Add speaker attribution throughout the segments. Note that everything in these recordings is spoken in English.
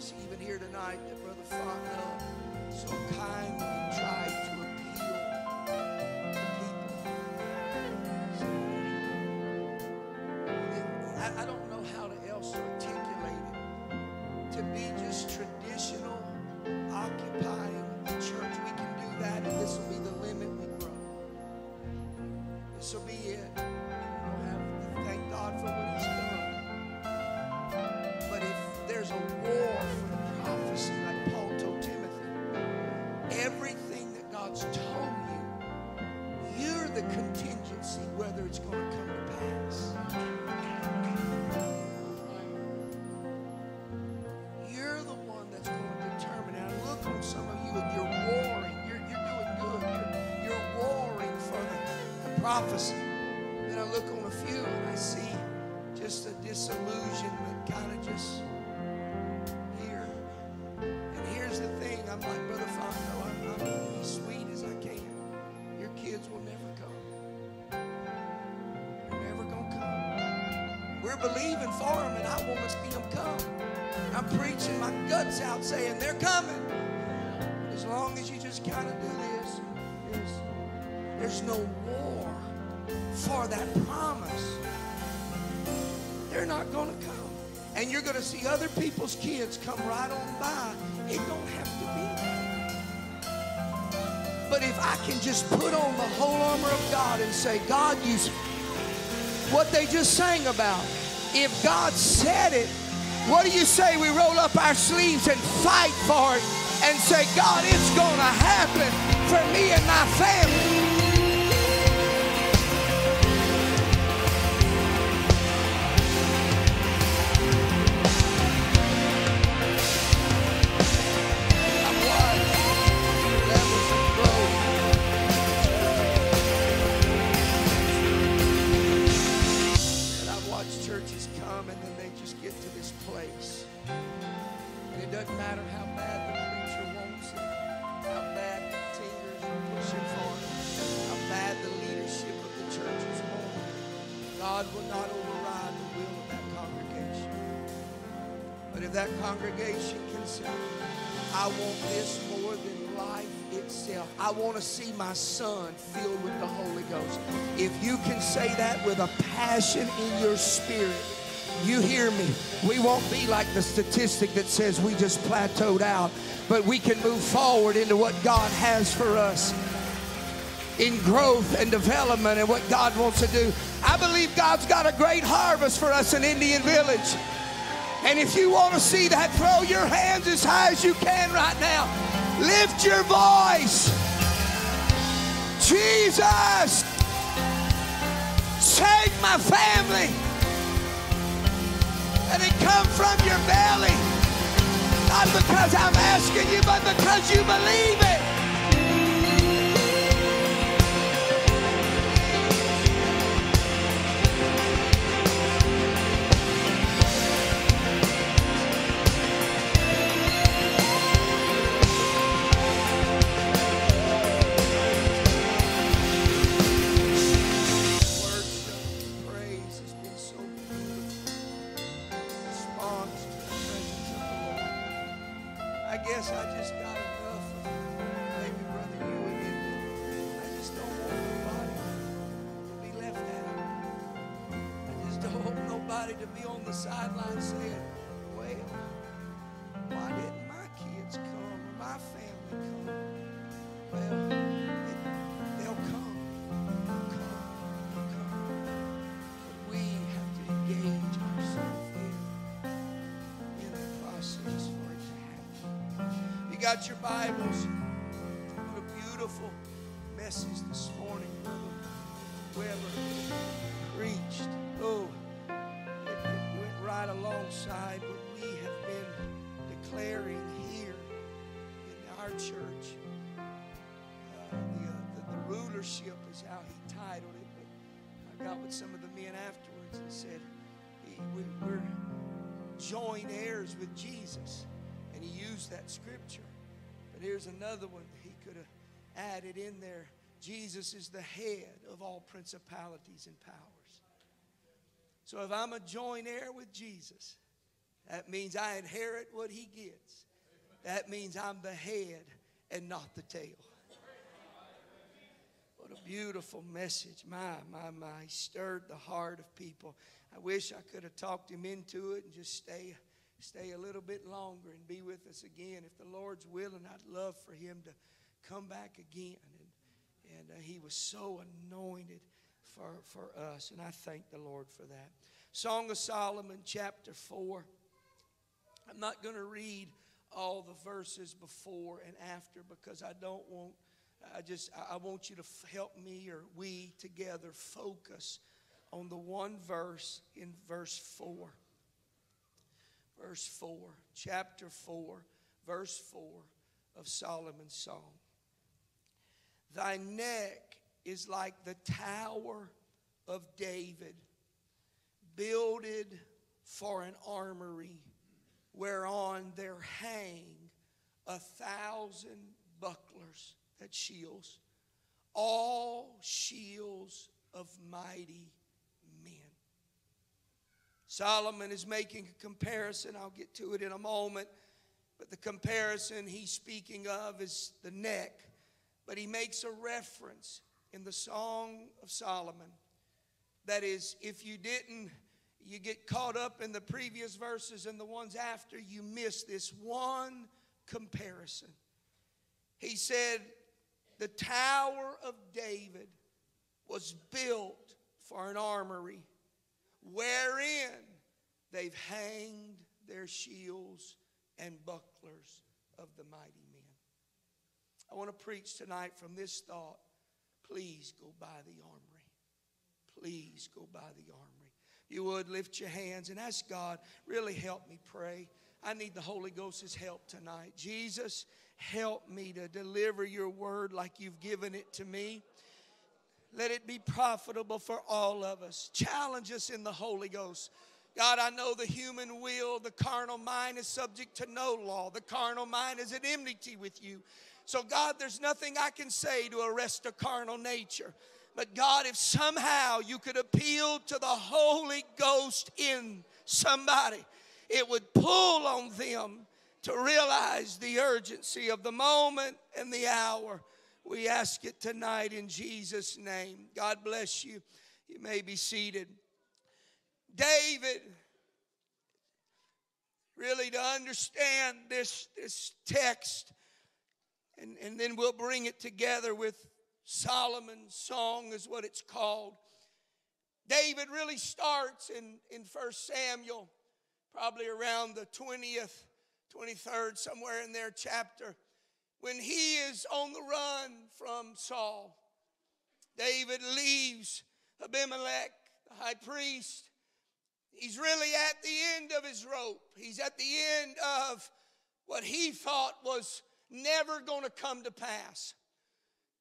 Speaker 1: service, even here tonight, that Brother Fontenot so kindly tried to prophecy. Then I look on a few and I see just a disillusionment kind of just here. And here's the thing. I'm like, Brother Fonto, I'm, I'm going to be sweet as I can. Your kids will never come. They're never going to come. We're believing for them, and I want to see them come. I'm preaching my guts out saying they're coming. As long as you just kind of do this, this, there's no for that promise. They're not going to come. And you're going to see other people's kids come right on by. It don't have to be that. But if I can just put on the whole armor of God and say, God, you, what they just sang about, if God said it, what do you say we roll up our sleeves and fight for it and say, God, it's going to happen for me and my family? My son filled with the Holy Ghost. If you can say that with a passion in your spirit, you hear me. We won't be like the statistic that says we just plateaued out, but we can move forward into what God has for us in growth and development and what God wants to do. I believe God's got a great harvest for us in Indian Village. And if you want to see that, throw your hands as high as you can right now. Lift your voice. Jesus, save my family. And it come from your belly. Not because I'm asking you, but because you believe it. Out with some of the men afterwards and said, we, We're joint heirs with Jesus. And he used that scripture. But here's another one he could have added in there Jesus is the head of all principalities and powers. So if I'm a joint heir with Jesus, that means I inherit what he gets. That means I'm the head and not the tail. What a beautiful message. My, my, my. He stirred the heart of people. I wish I could have talked him into it and just stay, stay a little bit longer and be with us again. If the Lord's willing, I'd love for him to come back again. And, and uh, he was so anointed for, for us. And I thank the Lord for that. Song of Solomon, chapter 4. I'm not going to read all the verses before and after because I don't want, I just, I want you to help me or we together focus on the one verse in verse 4. Verse 4, chapter 4, verse 4 of Solomon's song. Thy neck is like the tower of David, builded for an armory, whereon there hang a thousand bucklers, that shields, all shields of mighty men. Solomon is making a comparison. I'll get to it in a moment. But the comparison he's speaking of is the neck. But he makes a reference in the Song of Solomon. That is, if you didn't, you get caught up in the previous verses and the ones after, you miss this one comparison. He said, The Tower of David was built for an armory wherein they've hanged their shields and bucklers of the mighty men. I want to preach tonight from this thought. Please go by the armory. Please go by the armory. You would lift your hands and ask God, really help me pray. I need the Holy Ghost's help tonight. Jesus, help me to deliver your word like you've given it to me. Let it be profitable for all of us. Challenge us in the Holy Ghost. God, I know the human will, the carnal mind is subject to no law. The carnal mind is at enmity with you. So, God, there's nothing I can say to arrest a carnal nature. But, God, if somehow you could appeal to the Holy Ghost in somebody, it would pull on them to realize the urgency of the moment and the hour. We ask it tonight in Jesus' name. God bless you. You may be seated. David, really to understand this, this text, and, and then we'll bring it together with Solomon's song, is what it's called. David really starts in, in 1 Samuel, probably around the 20th, 23rd, somewhere in there, chapter, when he is on the run from Saul. David leaves Abimelech, the high priest. He's really at the end of his rope. He's at the end of what he thought was never going to come to pass.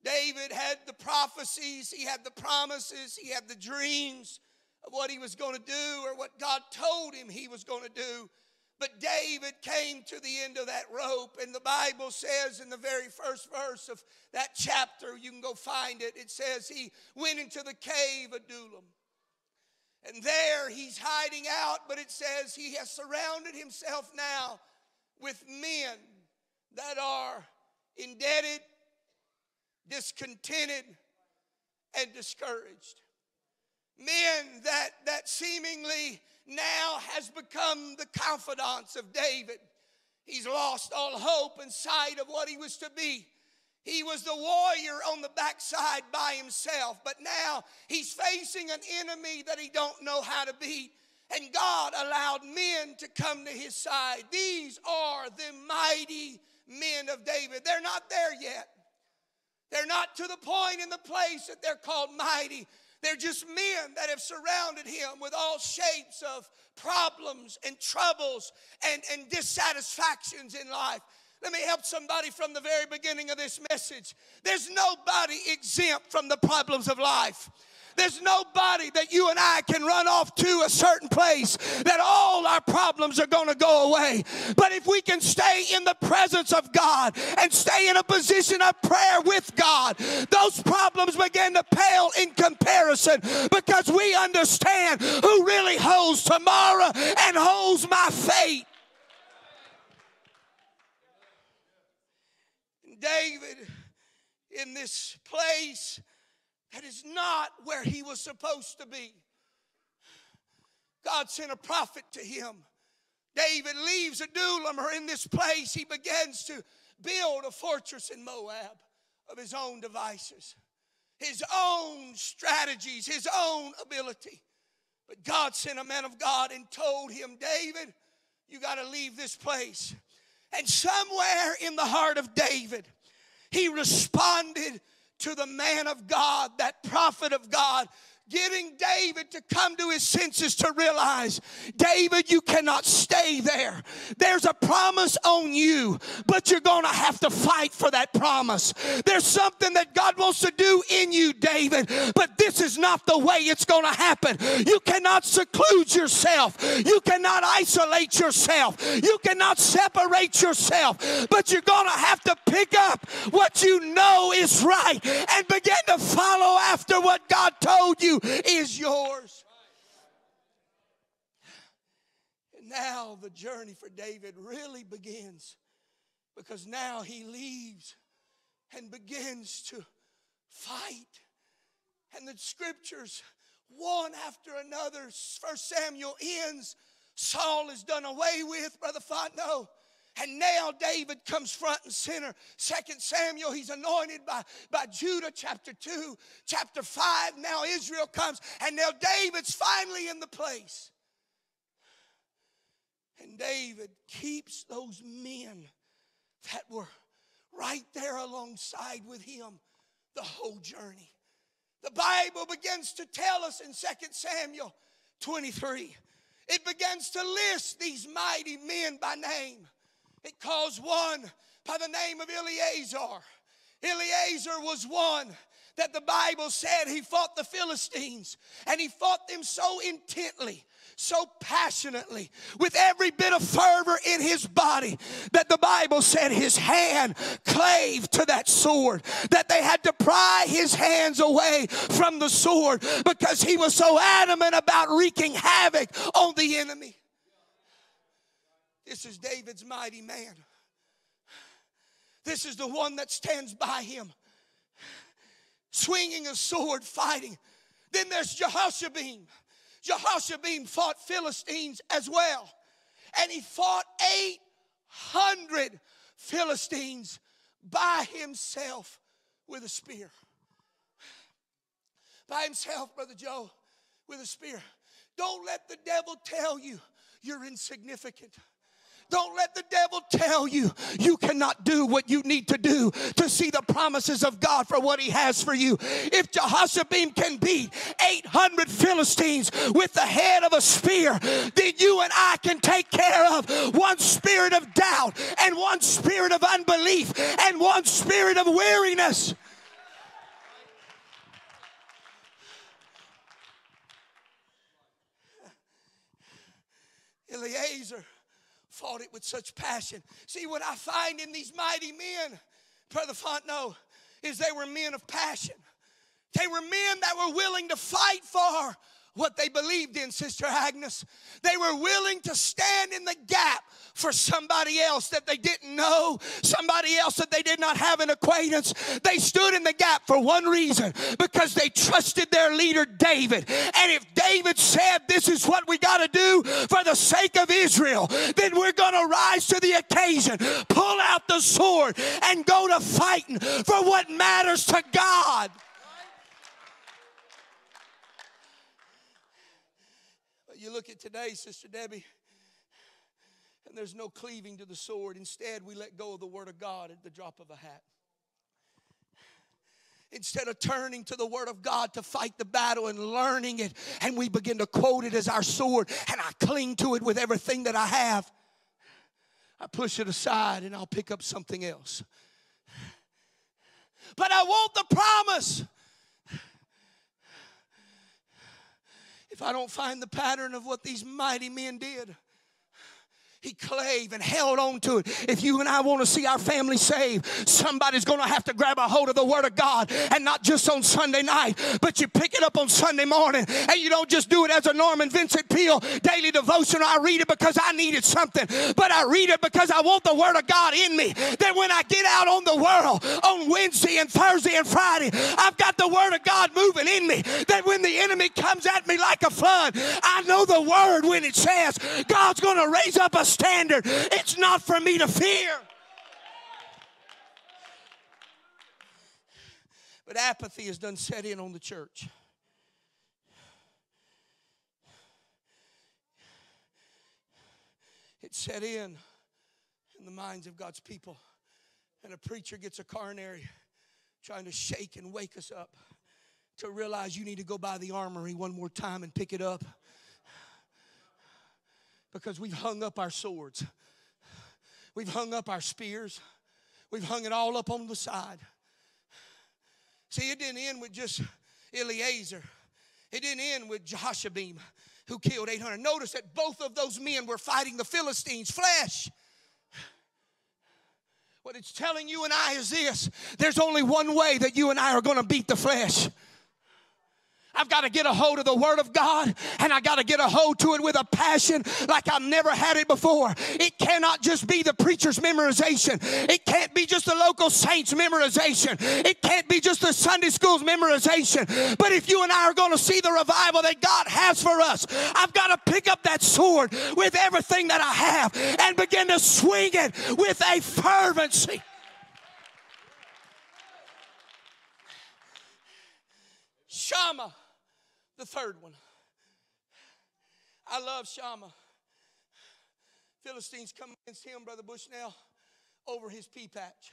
Speaker 1: David had the prophecies, he had the promises, he had the dreams of what he was going to do or what God told him he was going to do. But David came to the end of that rope, and the Bible says in the very first verse of that chapter, you can go find it, it says he went into the cave of Adullam. And there he's hiding out, but it says he has surrounded himself now with men that are indebted, discontented, and discouraged. Men that, that seemingly now has become the confidants of David. He's lost all hope and sight of what he was to be. He was the warrior on the backside by himself, but now he's facing an enemy that he don't know how to beat. And God allowed men to come to his side. These are the mighty men of David. They're not there yet. They're not to the point in the place that they're called mighty. They're just men that have surrounded him with all shapes of problems and troubles and, and dissatisfactions in life. Let me help somebody from the very beginning of this message. There's nobody exempt from the problems of life. There's nobody that you and I can run off to a certain place that all our problems are going to go away. But if we can stay in the presence of God and stay in a position of prayer with God, those problems begin to pale in comparison because we understand who really holds tomorrow and holds my fate. David in this place that is not where he was supposed to be. God sent a prophet to him. David leaves Adullam or in this place. He begins to build a fortress in Moab of his own devices, his own strategies, his own ability. But God sent a man of God and told him, David, you got to leave this place. And somewhere in the heart of David, he responded to the man of God, that prophet of God, getting David to come to his senses to realize, David, you cannot stay there. There's a promise on you, but you're going to have to fight for that promise. There's something that God wants to do in you, David, but this is not the way it's going to happen. You cannot seclude yourself. You cannot isolate yourself. You cannot separate yourself, but you're going to have to pick up what you know is right and begin to follow after what God told you is yours. And now the journey for David really begins because now he leaves and begins to fight. And the scriptures, one after another, First Samuel ends. Saul is done away with, Brother Fontenot. And now David comes front and center. Second Samuel, he's anointed by, by Judah, chapter 2, chapter 5. Now Israel comes, and now David's finally in the place. And David keeps those men that were right there alongside with him the whole journey. The Bible begins to tell us in Second Samuel 23, it begins to list these mighty men by name. It calls one by the name of Eleazar. Eleazar was one that the Bible said he fought the Philistines and he fought them so intently so passionately with every bit of fervor in his body that the Bible said his hand clave to that sword, that they had to pry his hands away from the sword because he was so adamant about wreaking havoc on the enemy. This is David's mighty man. This is the one that stands by him, swinging a sword, fighting. Then there's Jehoshabeam. Jehoshabeam fought Philistines as well. And he fought 800 Philistines by himself with a spear. By himself, Brother Joe, with a spear. Don't let the devil tell you you're insignificant. Don't let the devil tell you you cannot do what you need to do to see the promises of God for what he has for you. If Jehoshabeam can beat 800 Philistines with the head of a spear, then you and I can take care of one spirit of doubt and one spirit of unbelief and one spirit of weariness. Eleazar fought it with such passion. See, what I find in these mighty men, Brother Fontenot, is they were men of passion. They were men that were willing to fight for what they believed in, Sister Agnes. They were willing to stand in the gap for somebody else that they didn't know, somebody else that they did not have an acquaintance. They stood in the gap for one reason because they trusted their leader, David. And if David said, This is what we got to do for the sake of Israel, then we're going to rise to the occasion, pull out the sword, and go to fighting for what matters to God. You look at today, Sister Debbie, and there's no cleaving to the sword. Instead, we let go of the Word of God at the drop of a hat. Instead of turning to the Word of God to fight the battle and learning it, and we begin to quote it as our sword, and I cling to it with everything that I have, I push it aside and I'll pick up something else. But I want the promise. If I don't find the pattern of what these mighty men did, he clave and held on to it. If you and I want to see our family saved, somebody's going to have to grab a hold of the Word of God and not just on Sunday night, but you pick it up on Sunday morning and you don't just do it as a Norman Vincent Peale daily devotion. I read it because I needed something, but I read it because I want the Word of God in me. That when I get out on the world on Wednesday and Thursday and Friday, I've got the Word of God moving in me. That when the enemy comes at me like a flood, I know the Word when it says God's going to raise up a standard. It's not for me to fear. But apathy has done set in on the church. It set in in the minds of God's people. And a preacher gets a coronary trying to shake and wake us up to realize you need to go by the armory one more time and pick it up because we've hung up our swords, we've hung up our spears, we've hung it all up on the side. See, it didn't end with just Eleazar, it didn't end with Jehoshabeam who killed 800. Notice that both of those men were fighting the Philistines' flesh. What it's telling you and I is this there's only one way that you and I are going to beat the flesh. I've got to get a hold of the Word of God and I got to get a hold to it with a passion like I've never had it before. It cannot just be the preacher's memorization, it can't be just the local saints' memorization, it can't be just the Sunday school's memorization. But if you and I are going to see the revival that God has for us, I've got to pick up that sword with everything that I have and begin to swing it with a fervency. Shammah the third one. I love Shammah. Philistines come against him, Brother Bushnell, over his pea patch.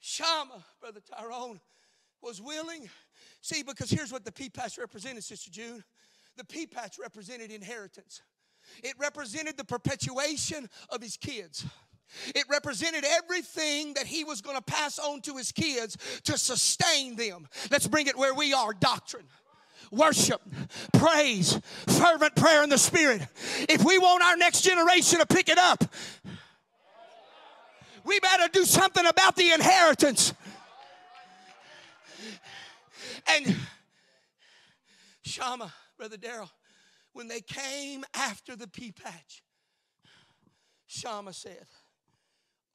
Speaker 1: Shammah, Brother Tyrone, was willing. See, because here's what the pea patch represented, Sister June. The pea patch represented inheritance. It represented the perpetuation of his kids. It represented everything that he was going to pass on to his kids to sustain them. Let's bring it where we are doctrine worship, praise, fervent prayer in the Spirit. If we want our next generation to pick it up, we better do something about the inheritance. And Shammah, Brother Daryl, when they came after the pea patch, Shammah said,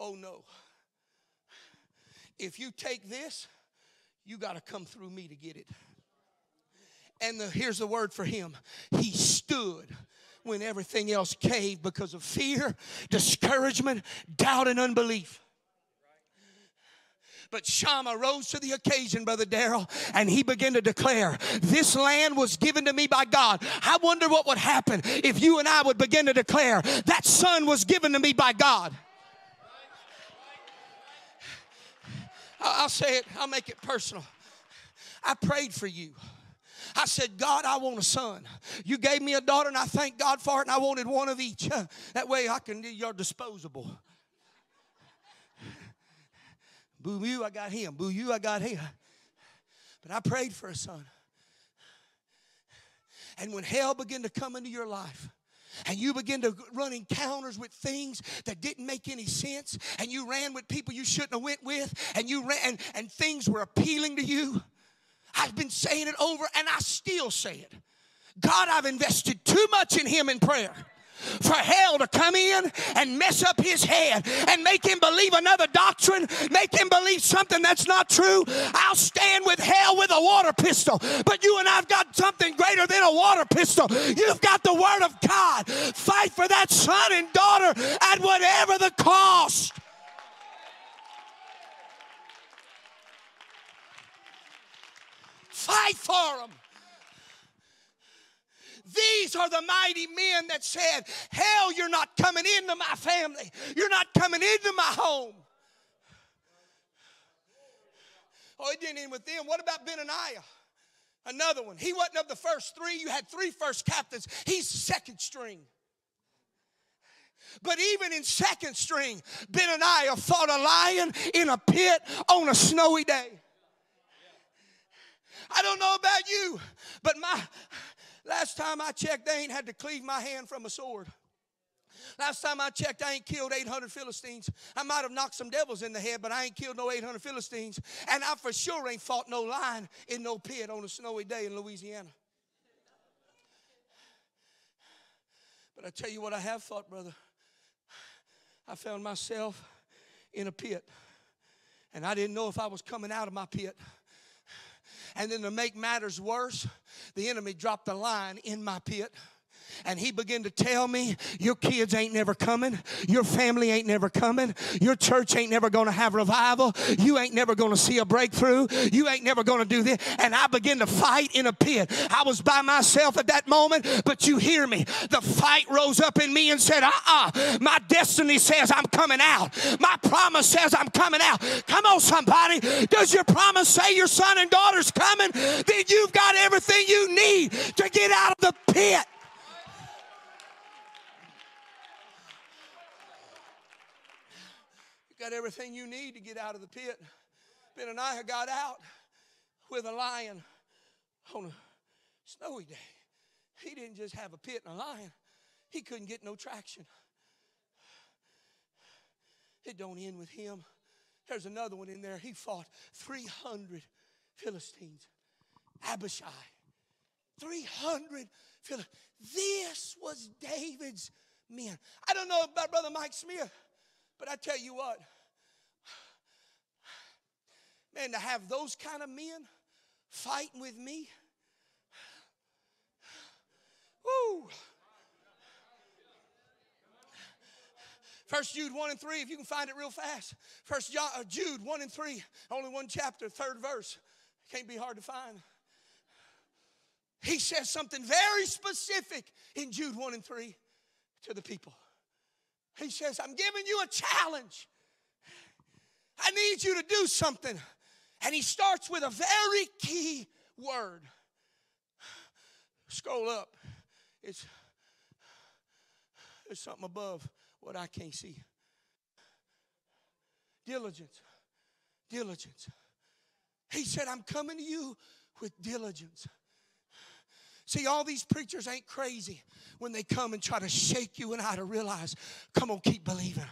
Speaker 1: Oh no. If you take this, you got to come through me to get it. And the, here's the word for him He stood when everything else caved because of fear, discouragement, doubt, and unbelief. But Shammah rose to the occasion, Brother Darrell, and he began to declare, This land was given to me by God. I wonder what would happen if you and I would begin to declare, That son was given to me by God. I'll say it, I'll make it personal. I prayed for you. I said, God, I want a son. You gave me a daughter, and I thank God for it, and I wanted one of each. That way I can, you're disposable. Boo you, I got him. Boo you, I got him. But I prayed for a son. And when hell began to come into your life, and you begin to run encounters with things that didn't make any sense and you ran with people you shouldn't have went with and you ran and, and things were appealing to you. I've been saying it over and i still say it. God i've invested too much in him in prayer for hell to come in and mess up his head and make him believe another doctrine, make him believe something that's not true, I'll stand with hell with a water pistol. But you and I've got something greater than a water pistol. You've got the Word of God. Fight for that son and daughter at whatever the cost. Fight for them. These are the mighty men that said, Hell, you're not coming into my family. You're not coming into my home. Oh, it didn't end with them. What about Benaniah? Another one. He wasn't of the first three. You had three first captains. He's second string. But even in second string, Benaniah fought a lion in a pit on a snowy day. I don't know about you, but my last time I checked, they ain't had to cleave my hand from a sword. Last time I checked, I ain't killed 800 Philistines. I might have knocked some devils in the head, but I ain't killed no 800 Philistines. And I for sure ain't fought no lion in no pit on a snowy day in Louisiana. But I tell you what, I have fought, brother. I found myself in a pit, and I didn't know if I was coming out of my pit. And then to make matters worse, the enemy dropped a line in my pit and he began to tell me, Your kids ain't never coming. Your family ain't never coming. Your church ain't never going to have revival. You ain't never going to see a breakthrough. You ain't never going to do this. And I began to fight in a pit. I was by myself at that moment, but you hear me. The fight rose up in me and said, Uh uh-uh. uh my destiny says I'm coming out. My promise says I'm coming out. Come on, somebody. Does your promise say your son and daughter's coming? Then you've got everything you need to get out of the pit. Got everything you need to get out of the pit. Ben and Benaniah got out with a lion on a snowy day. He didn't just have a pit and a lion, he couldn't get no traction. It don't end with him. There's another one in there. He fought 300 Philistines. Abishai. 300 Philistines. This was David's men. I don't know about Brother Mike Smith. But I tell you what, man, to have those kind of men fighting with me, woo. First Jude 1 and 3, if you can find it real fast. First uh, Jude 1 and 3, only one chapter, third verse. Can't be hard to find. He says something very specific in Jude 1 and 3 to the people. He says, I'm giving you a challenge. I need you to do something. And he starts with a very key word. Scroll up. It's there's something above what I can't see. Diligence. Diligence. He said, I'm coming to you with diligence. See, all these preachers ain't crazy when they come and try to shake you and I to realize, come on, keep believing.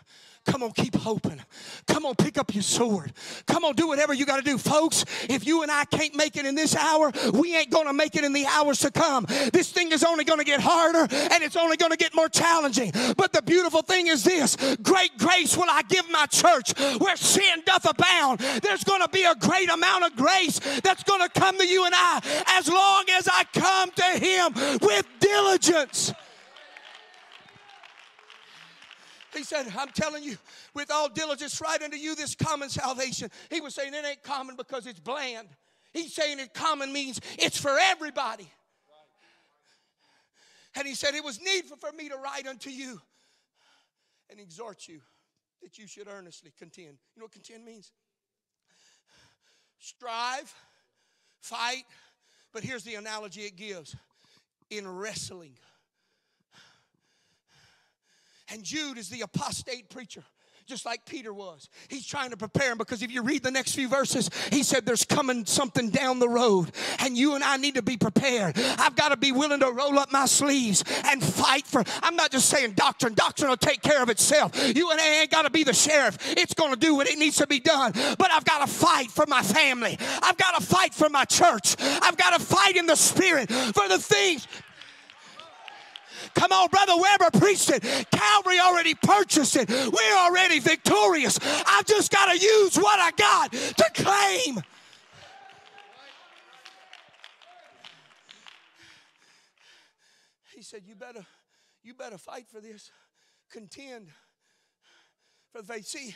Speaker 1: Come on, keep hoping. Come on, pick up your sword. Come on, do whatever you got to do. Folks, if you and I can't make it in this hour, we ain't going to make it in the hours to come. This thing is only going to get harder and it's only going to get more challenging. But the beautiful thing is this great grace will I give my church where sin doth abound. There's going to be a great amount of grace that's going to come to you and I as long as I come to Him with diligence. He said, I'm telling you, with all diligence, right unto you this common salvation. He was saying it ain't common because it's bland. He's saying it common means it's for everybody. And he said, It was needful for me to write unto you and exhort you that you should earnestly contend. You know what contend means? Strive, fight, but here's the analogy it gives in wrestling. And Jude is the apostate preacher just like Peter was. He's trying to prepare him because if you read the next few verses, he said there's coming something down the road, and you and I need to be prepared. I've got to be willing to roll up my sleeves and fight for. I'm not just saying doctrine, doctrine will take care of itself. You and I ain't got to be the sheriff, it's going to do what it needs to be done. But I've got to fight for my family, I've got to fight for my church, I've got to fight in the spirit for the things Come on, Brother Weber preached it. Calvary already purchased it. We're already victorious. I've just got to use what I got to claim. He said, You better, you better fight for this. Contend for the faith. See,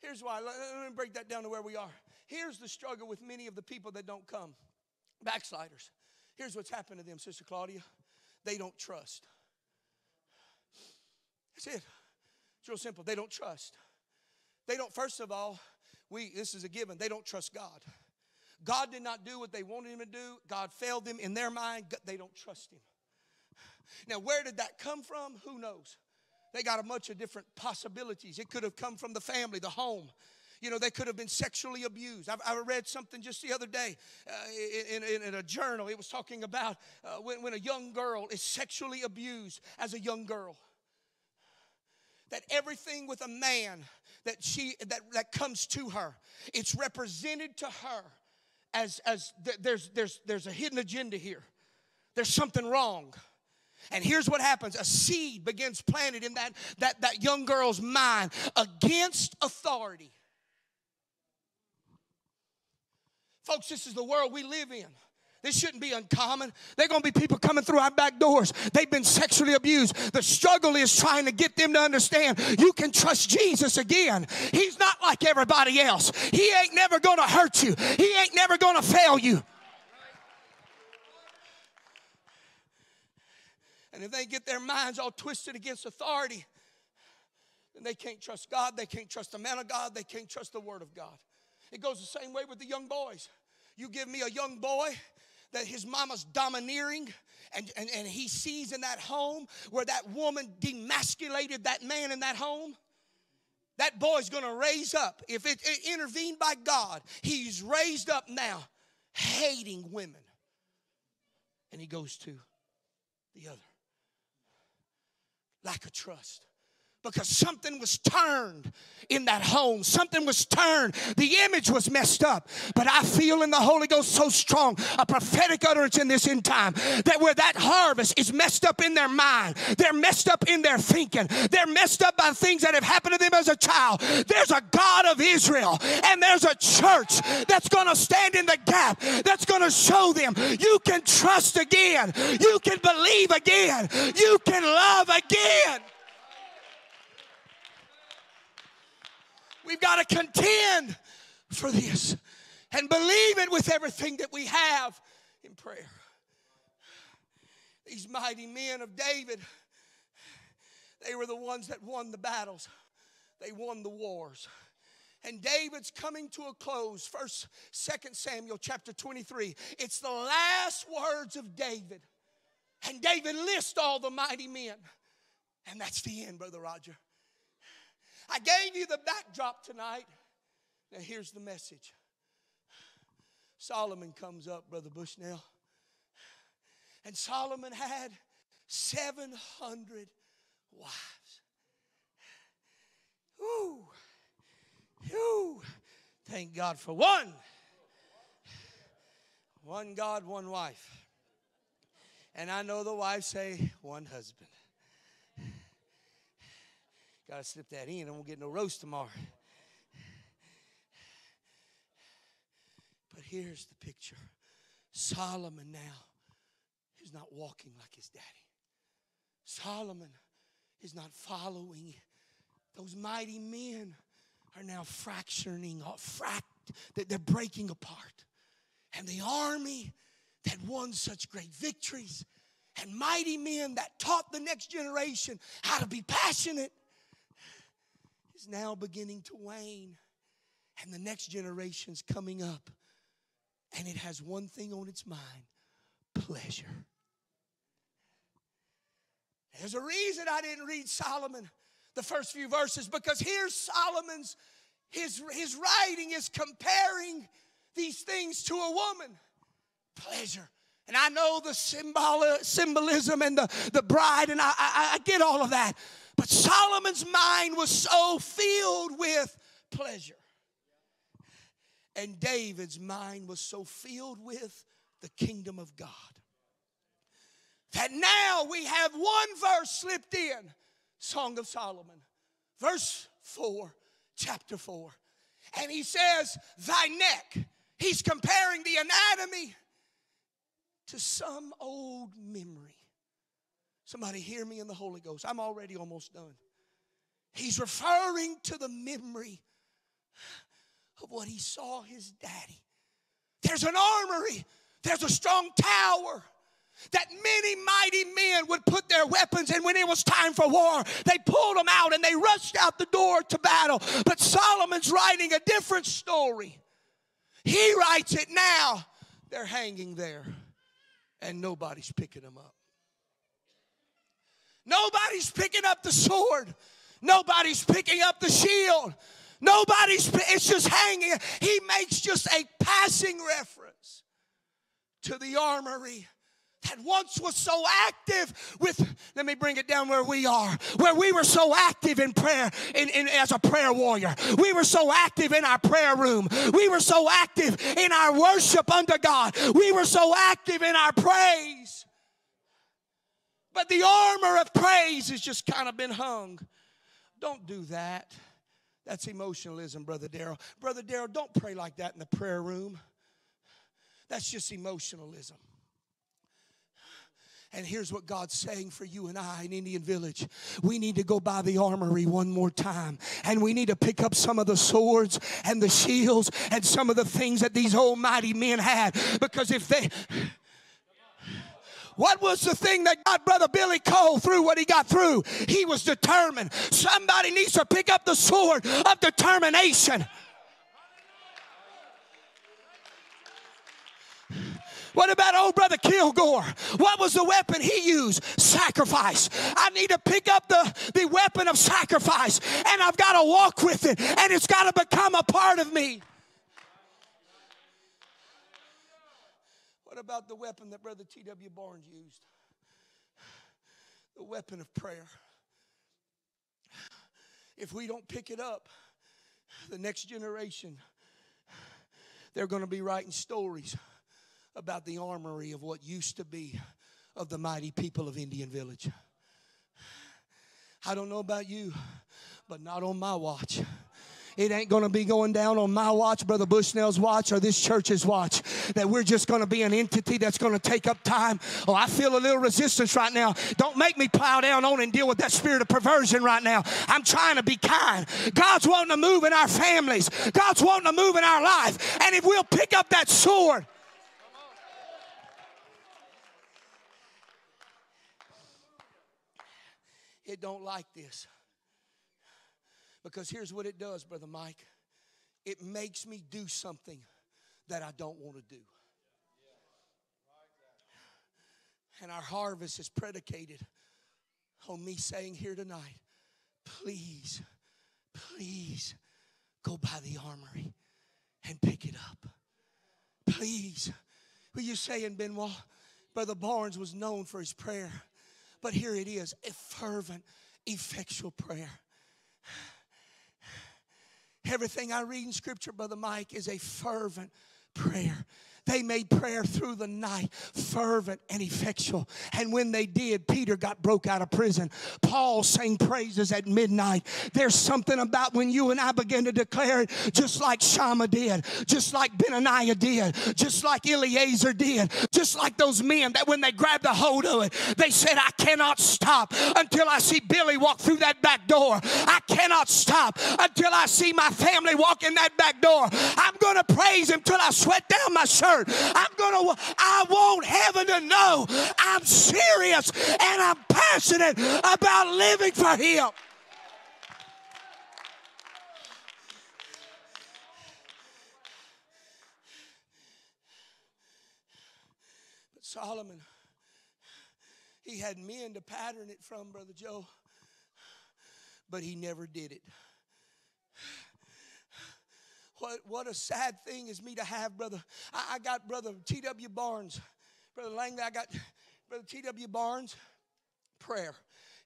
Speaker 1: here's why. Let me break that down to where we are. Here's the struggle with many of the people that don't come. Backsliders. Here's what's happened to them, Sister Claudia. They don't trust. That's it. It's real simple. They don't trust. They don't, first of all, we, this is a given, they don't trust God. God did not do what they wanted him to do. God failed them in their mind. They don't trust him. Now, where did that come from? Who knows? They got a bunch of different possibilities. It could have come from the family, the home. You know, they could have been sexually abused. I've, I read something just the other day uh, in, in, in, a journal. It was talking about uh, when, when a young girl is sexually abused as a young girl. That everything with a man that she that, that comes to her, it's represented to her as as th- there's there's there's a hidden agenda here. There's something wrong. And here's what happens a seed begins planted in that, that, that young girl's mind against authority. Folks, this is the world we live in. This shouldn't be uncommon. They're going to be people coming through our back doors. They've been sexually abused. The struggle is trying to get them to understand you can trust Jesus again. He's not like everybody else. He ain't never going to hurt you, He ain't never going to fail you. And if they get their minds all twisted against authority, then they can't trust God, they can't trust the man of God, they can't trust the word of God. It goes the same way with the young boys. You give me a young boy that his mama's domineering, and, and, and he sees in that home where that woman demasculated that man in that home. That boy's gonna raise up. If it, it intervened by God, he's raised up now hating women. And he goes to the other lack of trust because something was turned in that home. Something was turned. The image was messed up. But I feel in the Holy Ghost so strong a prophetic utterance in this end time that where that harvest is messed up in their mind, they're messed up in their thinking, they're messed up by things that have happened to them as a child. There's a God of Israel and there's a church that's going to stand in the gap, that's going to show them you can trust again, you can believe again, you can love again. We've got to contend for this and believe it with everything that we have in prayer. These mighty men of David, they were the ones that won the battles, they won the wars. And David's coming to a close. First, Second Samuel chapter 23. It's the last words of David. And David lists all the mighty men. And that's the end, Brother Roger. I gave you the backdrop tonight. Now, here's the message Solomon comes up, Brother Bushnell. And Solomon had 700 wives. Ooh, ooh. Thank God for one. One God, one wife. And I know the wives say one husband. Got to slip that in. I won't get no roast tomorrow. But here's the picture Solomon now is not walking like his daddy. Solomon is not following. Those mighty men are now fracturing, fract, they're breaking apart. And the army that won such great victories and mighty men that taught the next generation how to be passionate is now beginning to wane. And the next generation's coming up. And it has one thing on its mind pleasure. There's a reason I didn't read Solomon the first few verses because here's Solomon's his, his writing is comparing these things to a woman. Pleasure. And I know the symbol, symbolism and the, the bride, and I, I, I get all of that. But Solomon's mind was so filled with pleasure. And David's mind was so filled with the kingdom of God that now we have one verse slipped in Song of Solomon, verse 4, chapter 4. And he says, Thy neck. He's comparing the anatomy to some old memory. Somebody hear me in the Holy Ghost. I'm already almost done. He's referring to the memory of what he saw his daddy. There's an armory, there's a strong tower that many mighty men would put their weapons and when it was time for war they pulled them out and they rushed out the door to battle but solomon's writing a different story he writes it now they're hanging there and nobody's picking them up Nobody's picking up the sword. Nobody's picking up the shield. Nobody's, it's just hanging. He makes just a passing reference to the armory that once was so active with let me bring it down where we are where we were so active in prayer in, in, as a prayer warrior we were so active in our prayer room we were so active in our worship unto god we were so active in our praise but the armor of praise has just kind of been hung don't do that that's emotionalism brother daryl brother daryl don't pray like that in the prayer room that's just emotionalism and here's what God's saying for you and I in Indian Village. We need to go by the armory one more time. And we need to pick up some of the swords and the shields and some of the things that these almighty men had. Because if they. What was the thing that got Brother Billy Cole through what he got through? He was determined. Somebody needs to pick up the sword of determination. What about old brother Kilgore? What was the weapon he used? Sacrifice. I need to pick up the, the weapon of sacrifice and I've got to walk with it and it's got to become a part of me. What about the weapon that Brother T.W. Barnes used? The weapon of prayer. If we don't pick it up, the next generation, they're going to be writing stories about the armory of what used to be of the mighty people of Indian Village. I don't know about you, but not on my watch. It ain't going to be going down on my watch, Brother Bushnell's watch, or this church's watch. That we're just going to be an entity that's going to take up time. Oh, I feel a little resistance right now. Don't make me plow down on and deal with that spirit of perversion right now. I'm trying to be kind. God's wanting to move in our families, God's wanting to move in our life. And if we'll pick up that sword, it don't like this. Because here's what it does, Brother Mike it makes me do something that I don't want to do. And our harvest is predicated on me saying here tonight, please, please go by the armory and pick it up. Please. Were you saying, Benoit? Brother Barnes was known for his prayer. But here it is a fervent, effectual prayer. Everything I read in Scripture, Brother Mike, is a fervent prayer. They made prayer through the night fervent and effectual. And when they did, Peter got broke out of prison. Paul sang praises at midnight. There's something about when you and I begin to declare it, just like Shammah did, just like Benaiah did, just like Eleazar did, just like those men that when they grabbed a hold of it, they said, I cannot stop until I see Billy walk through that back door. I cannot stop until I see my family walk in that back door. I'm going to praise him till I sweat down my shirt. I'm going to, I want heaven to know I'm serious and I'm passionate about living for Him. But Solomon, he had men to pattern it from, Brother Joe, but he never did it. What, what a sad thing is me to have, brother. I, I got brother T.W. Barnes, brother Langley, I got brother T.W. Barnes, prayer.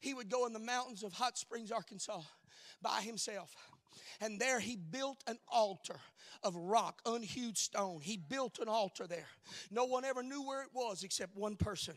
Speaker 1: He would go in the mountains of Hot Springs, Arkansas by himself. And there he built an altar of rock, unhewed stone. He built an altar there. No one ever knew where it was except one person.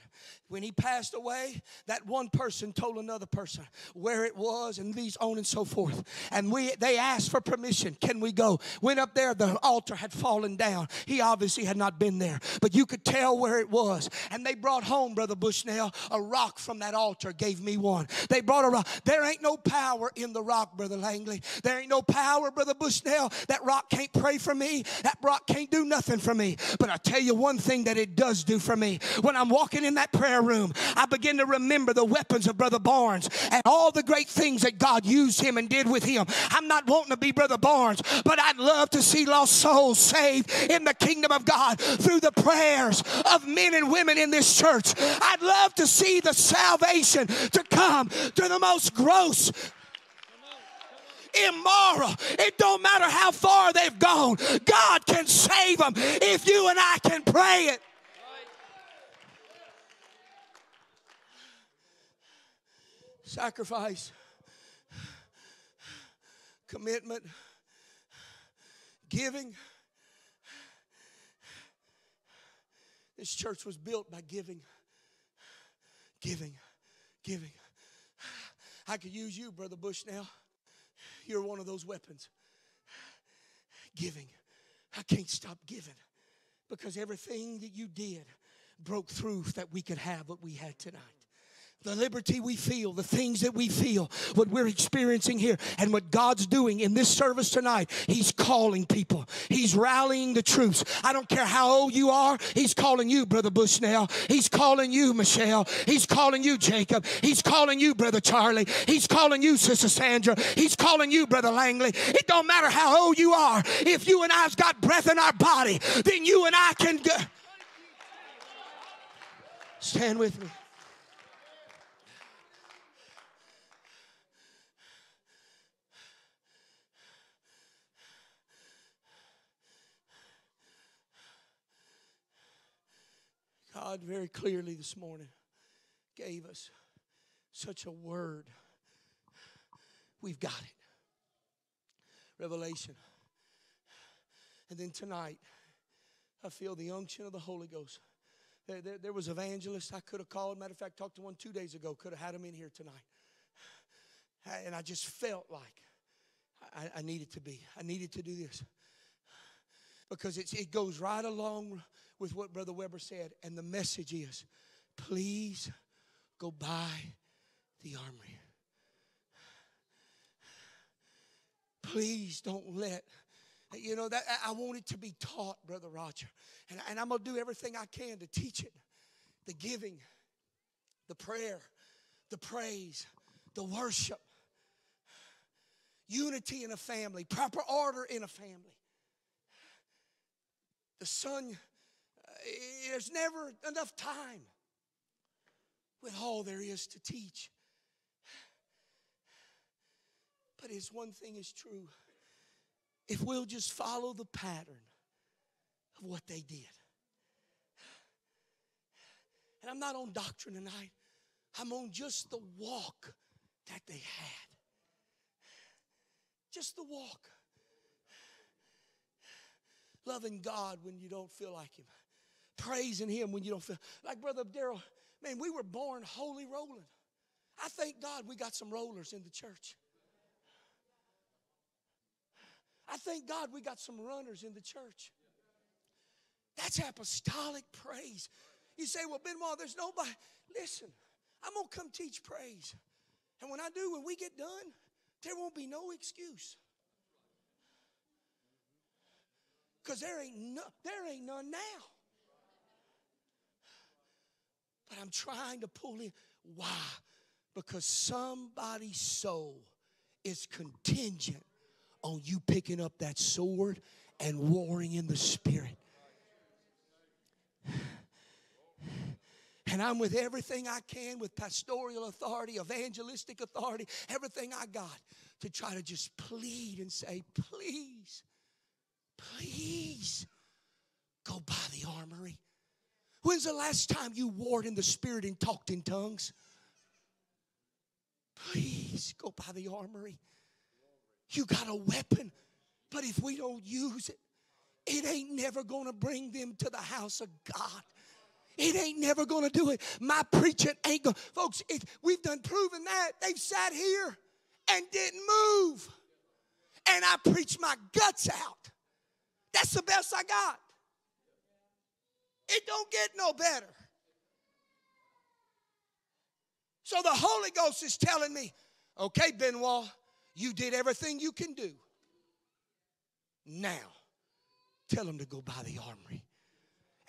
Speaker 1: When he passed away, that one person told another person where it was and these on and so forth. And we they asked for permission. Can we go? Went up there, the altar had fallen down. He obviously had not been there, but you could tell where it was. And they brought home, Brother Bushnell, a rock from that altar, gave me one. They brought a rock. There ain't no power in the rock, Brother Langley. There ain't no power, Brother Bushnell. That rock can't pray for me. That rock can't do nothing for me. But I tell you one thing that it does do for me. When I'm walking in that prayer room, I begin to remember the weapons of Brother Barnes and all the great things that God used him and did with him. I'm not wanting to be Brother Barnes, but I'd love to see lost souls saved in the kingdom of God through the prayers of men and women in this church. I'd love to see the salvation to come to the most gross immoral. It don't matter how far they've gone. God can save them if you and I can pray it. Sacrifice, commitment, giving. This church was built by giving, giving, giving. I could use you, Brother Bush, now. You're one of those weapons. Giving. I can't stop giving because everything that you did broke through that we could have what we had tonight the liberty we feel, the things that we feel, what we're experiencing here, and what God's doing in this service tonight. He's calling people, He's rallying the troops. I don't care how old you are, He's calling you, Brother Bushnell. He's calling you, Michelle. He's calling you, Jacob. He's calling you, Brother Charlie. He's calling you, Sister Sandra. He's calling you, Brother Langley. It don't matter how old you are. If you and I's got breath in our body, then you and I can go. Stand with me. God very clearly this morning gave us such a word. We've got it. Revelation. And then tonight, I feel the unction of the Holy Ghost. There, there, there was evangelists I could have called. Matter of fact, talked to one two days ago. Could have had him in here tonight. And I just felt like I, I needed to be. I needed to do this because it goes right along with what Brother Weber said. And the message is please go buy the armory. Please don't let, you know, that I want it to be taught, Brother Roger. And, and I'm to do everything I can to teach it the giving, the prayer, the praise, the worship, unity in a family, proper order in a family. The son uh, there's never enough time with all there is to teach. But it's one thing is true. If we'll just follow the pattern of what they did. And I'm not on doctrine tonight. I'm on just the walk that they had. Just the walk. Loving God when you don't feel like Him praising Him when you don't feel like Brother Daryl. Man, we were born holy rolling. I thank God we got some rollers in the church. I thank God we got some runners in the church. That's apostolic praise. You say, well, Benoit, there's nobody. Listen, I'm going to come teach praise. And when I do, when we get done, there won't be no excuse. Because there ain't no, there ain't none now. But I'm trying to pull in. Why? Because somebody's soul is contingent on you picking up that sword and warring in the spirit. And I'm with everything I can with pastoral authority, evangelistic authority, everything I got to try to just plead and say, please, please go by the armory. When's the last time you warred in the Spirit and talked in tongues? Please go by the armory. You got a weapon, but if we don't use it, it ain't never to bring them to the house of God. It ain't never to do it. My preaching ain't gonna, Folks, it, we've done proven that. They've sat here and didn't move. And I preached my guts out. That's the best I got. It don't get no better. So the Holy Ghost is telling me, okay, Benoit, you did everything you can do. Now, tell them to go by the armory.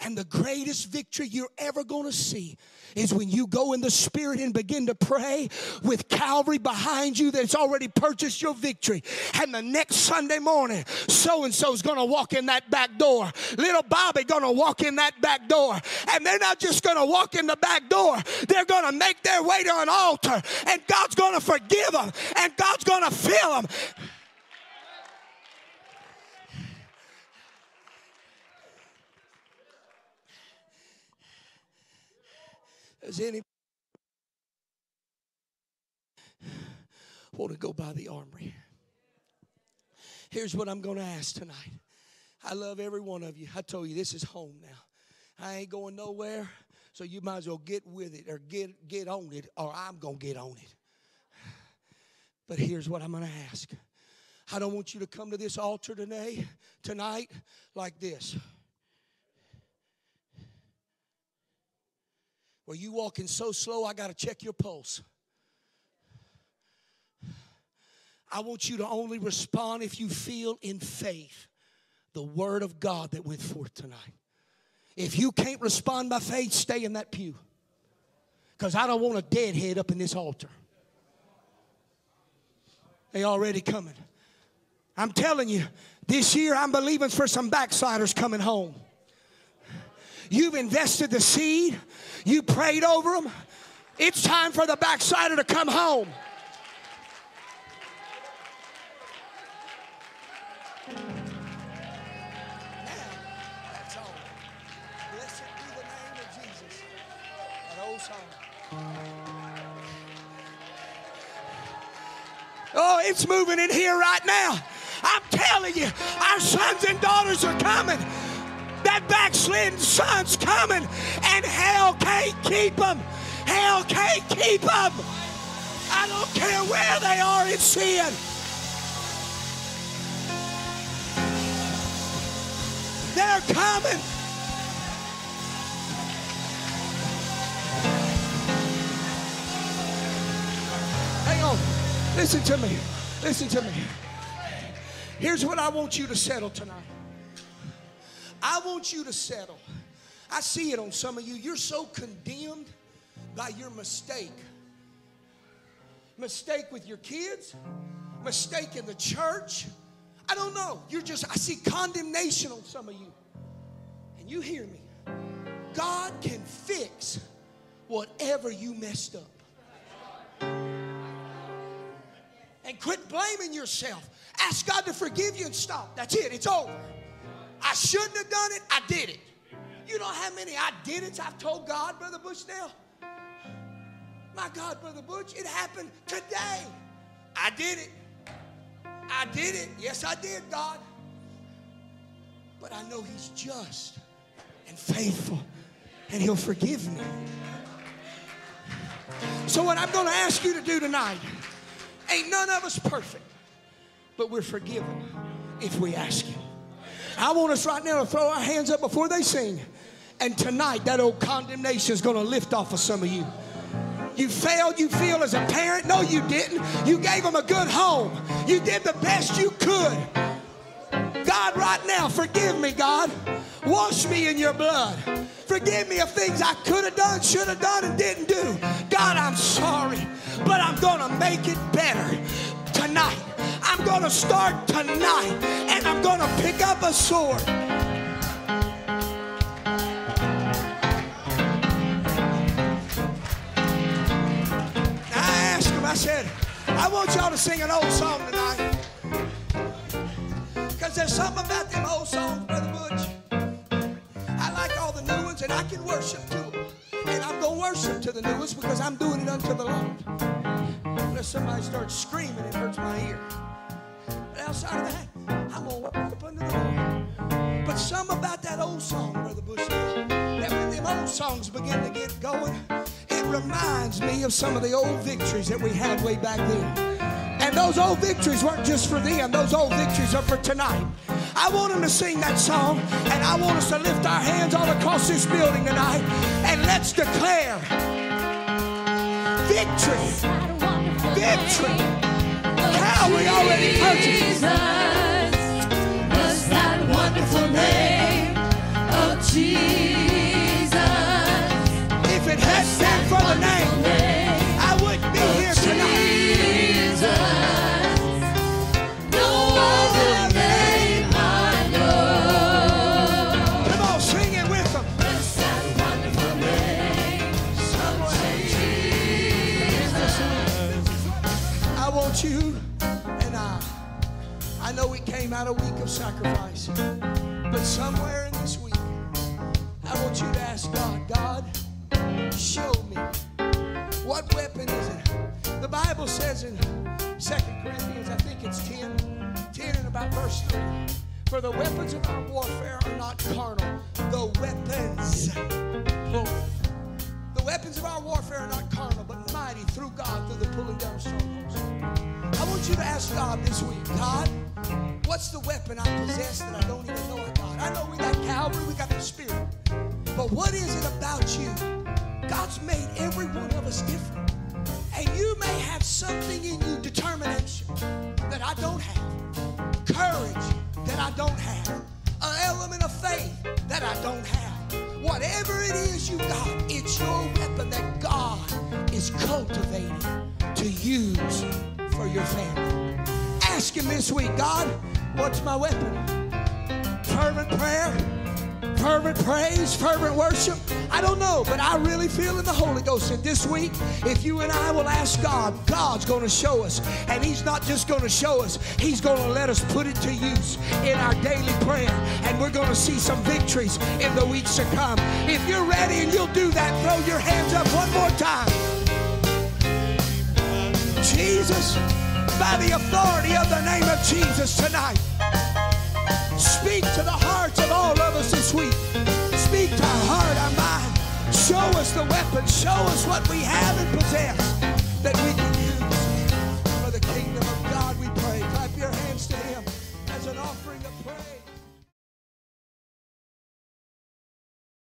Speaker 1: And the greatest victory you're ever going to see is when you go in the Spirit and begin to pray with Calvary behind you that's already purchased your victory. And the next Sunday morning, so and so's going to walk in that back door. Little Bobby going to walk in that back door. And they're not just going to walk in the back door, they're going to make their way to an altar. And God's going to forgive them. And God's going to fill them. Does any want to go by the armory? Here's what I'm going to ask tonight. I love every one of you. I told you this is home now. I ain't going nowhere, so you might as well get with it or get get on it, or I'm gonna get on it. But here's what I'm gonna ask. I don't want you to come to this altar today, tonight, like this. Well, you walking so slow, I got to check your pulse. I want you to only respond if you feel in faith the word of God that went forth tonight. If you can't respond by faith, stay in that pew. Because I don't want a deadhead up in this altar. They already coming. I'm telling you, this year I'm believing for some backsliders coming home. You've invested the seed, you prayed over them. It's time for the backslider to come home. Oh, it's moving in here right now. I'm telling you, our sons and daughters are coming. That backslidden son's coming, and hell can't keep them. Hell can't keep them. I don't care where they are in sin. They're coming. Hang on. Listen to me. Listen to me. Here's what I want you to settle tonight. I want you to settle. I see it on some of you. You're so condemned by your mistake. Mistake with your kids, mistake in the church. I don't know. You're just, I see condemnation on some of you. And you hear me. God can fix whatever you messed up. And quit blaming yourself. Ask God to forgive you and stop. That's it. It's over. I shouldn't have done it. I did it. You know how many I did it I've told God, Brother Bushnell? My God, Brother Butch, it happened today. I did it. I did it. Yes, I did, God. But I know He's just and faithful, and He'll forgive me. So, what I'm going to ask you to do tonight ain't none of us perfect, but we're forgiven if we ask Him. I want us right now to throw our hands up before they sing. And tonight, that old condemnation is going to lift off of some of you. You failed, you feel as a parent. No, you didn't. You gave them a good home. You did the best you could. God, right now, forgive me, God. Wash me in your blood. Forgive me of things I could have done, should have done, and didn't do. God, I'm sorry, but I'm going to make it better tonight. I'm going to start tonight, and I'm going to pick up a sword. I asked him, I said, I want y'all to sing an old song tonight. Because there's something about them old songs, Brother Butch. I like all the new ones, and I can worship to them. And I'm going to worship to the new ones because I'm doing it unto the Lord. Unless somebody starts screaming, it hurts my ear. But outside of that, I'm going to the Lord. But some about that old song, Brother Bush, that when them old songs begin to get going, it reminds me of some of the old victories that we had way back then. And those old victories weren't just for them, those old victories are for tonight. I want them to sing that song, and I want us to lift our hands all across this building tonight, and let's declare victory. Victory. Calvary already purchased.
Speaker 2: Was that wonderful name of Jesus?
Speaker 1: If it had been for the name, came out a week of sacrifice, but somewhere in this week, I want you to ask God, God, show me. What weapon is it? The Bible says in 2 Corinthians, I think it's 10, 10 and about verse 3. For the weapons of our warfare are not carnal. The weapons, plural. The weapons of our warfare are not carnal, but mighty through God through the pulling down of strongholds. I want you to ask God this week, God, what's the weapon I possess that I don't even know I got? I know we got Calvary, we got the Spirit. But what is it about you? God's made every one of us different. And you may have something in you, determination, that I don't have, courage that I don't have, an element of faith that I don't have. Whatever it is you got, it's your weapon that God is cultivating to use for your family. Ask Him this week, God, what's my weapon? Fervent prayer, fervent praise, fervent worship. I don't know, but I really feel in the Holy Ghost that this week, if you and I will ask God, God's going to show us. And He's not just going to show us, He's going to let us put it to use in our daily prayer. And we're going to see some victories in the weeks to come. If you're ready and you'll do that, throw your hands up one more time. Jesus, by the authority of the name of Jesus tonight. Speak to the hearts of all of us this week. Speak to our heart, our mind. Show us the weapon. Show us what we have and possess that we can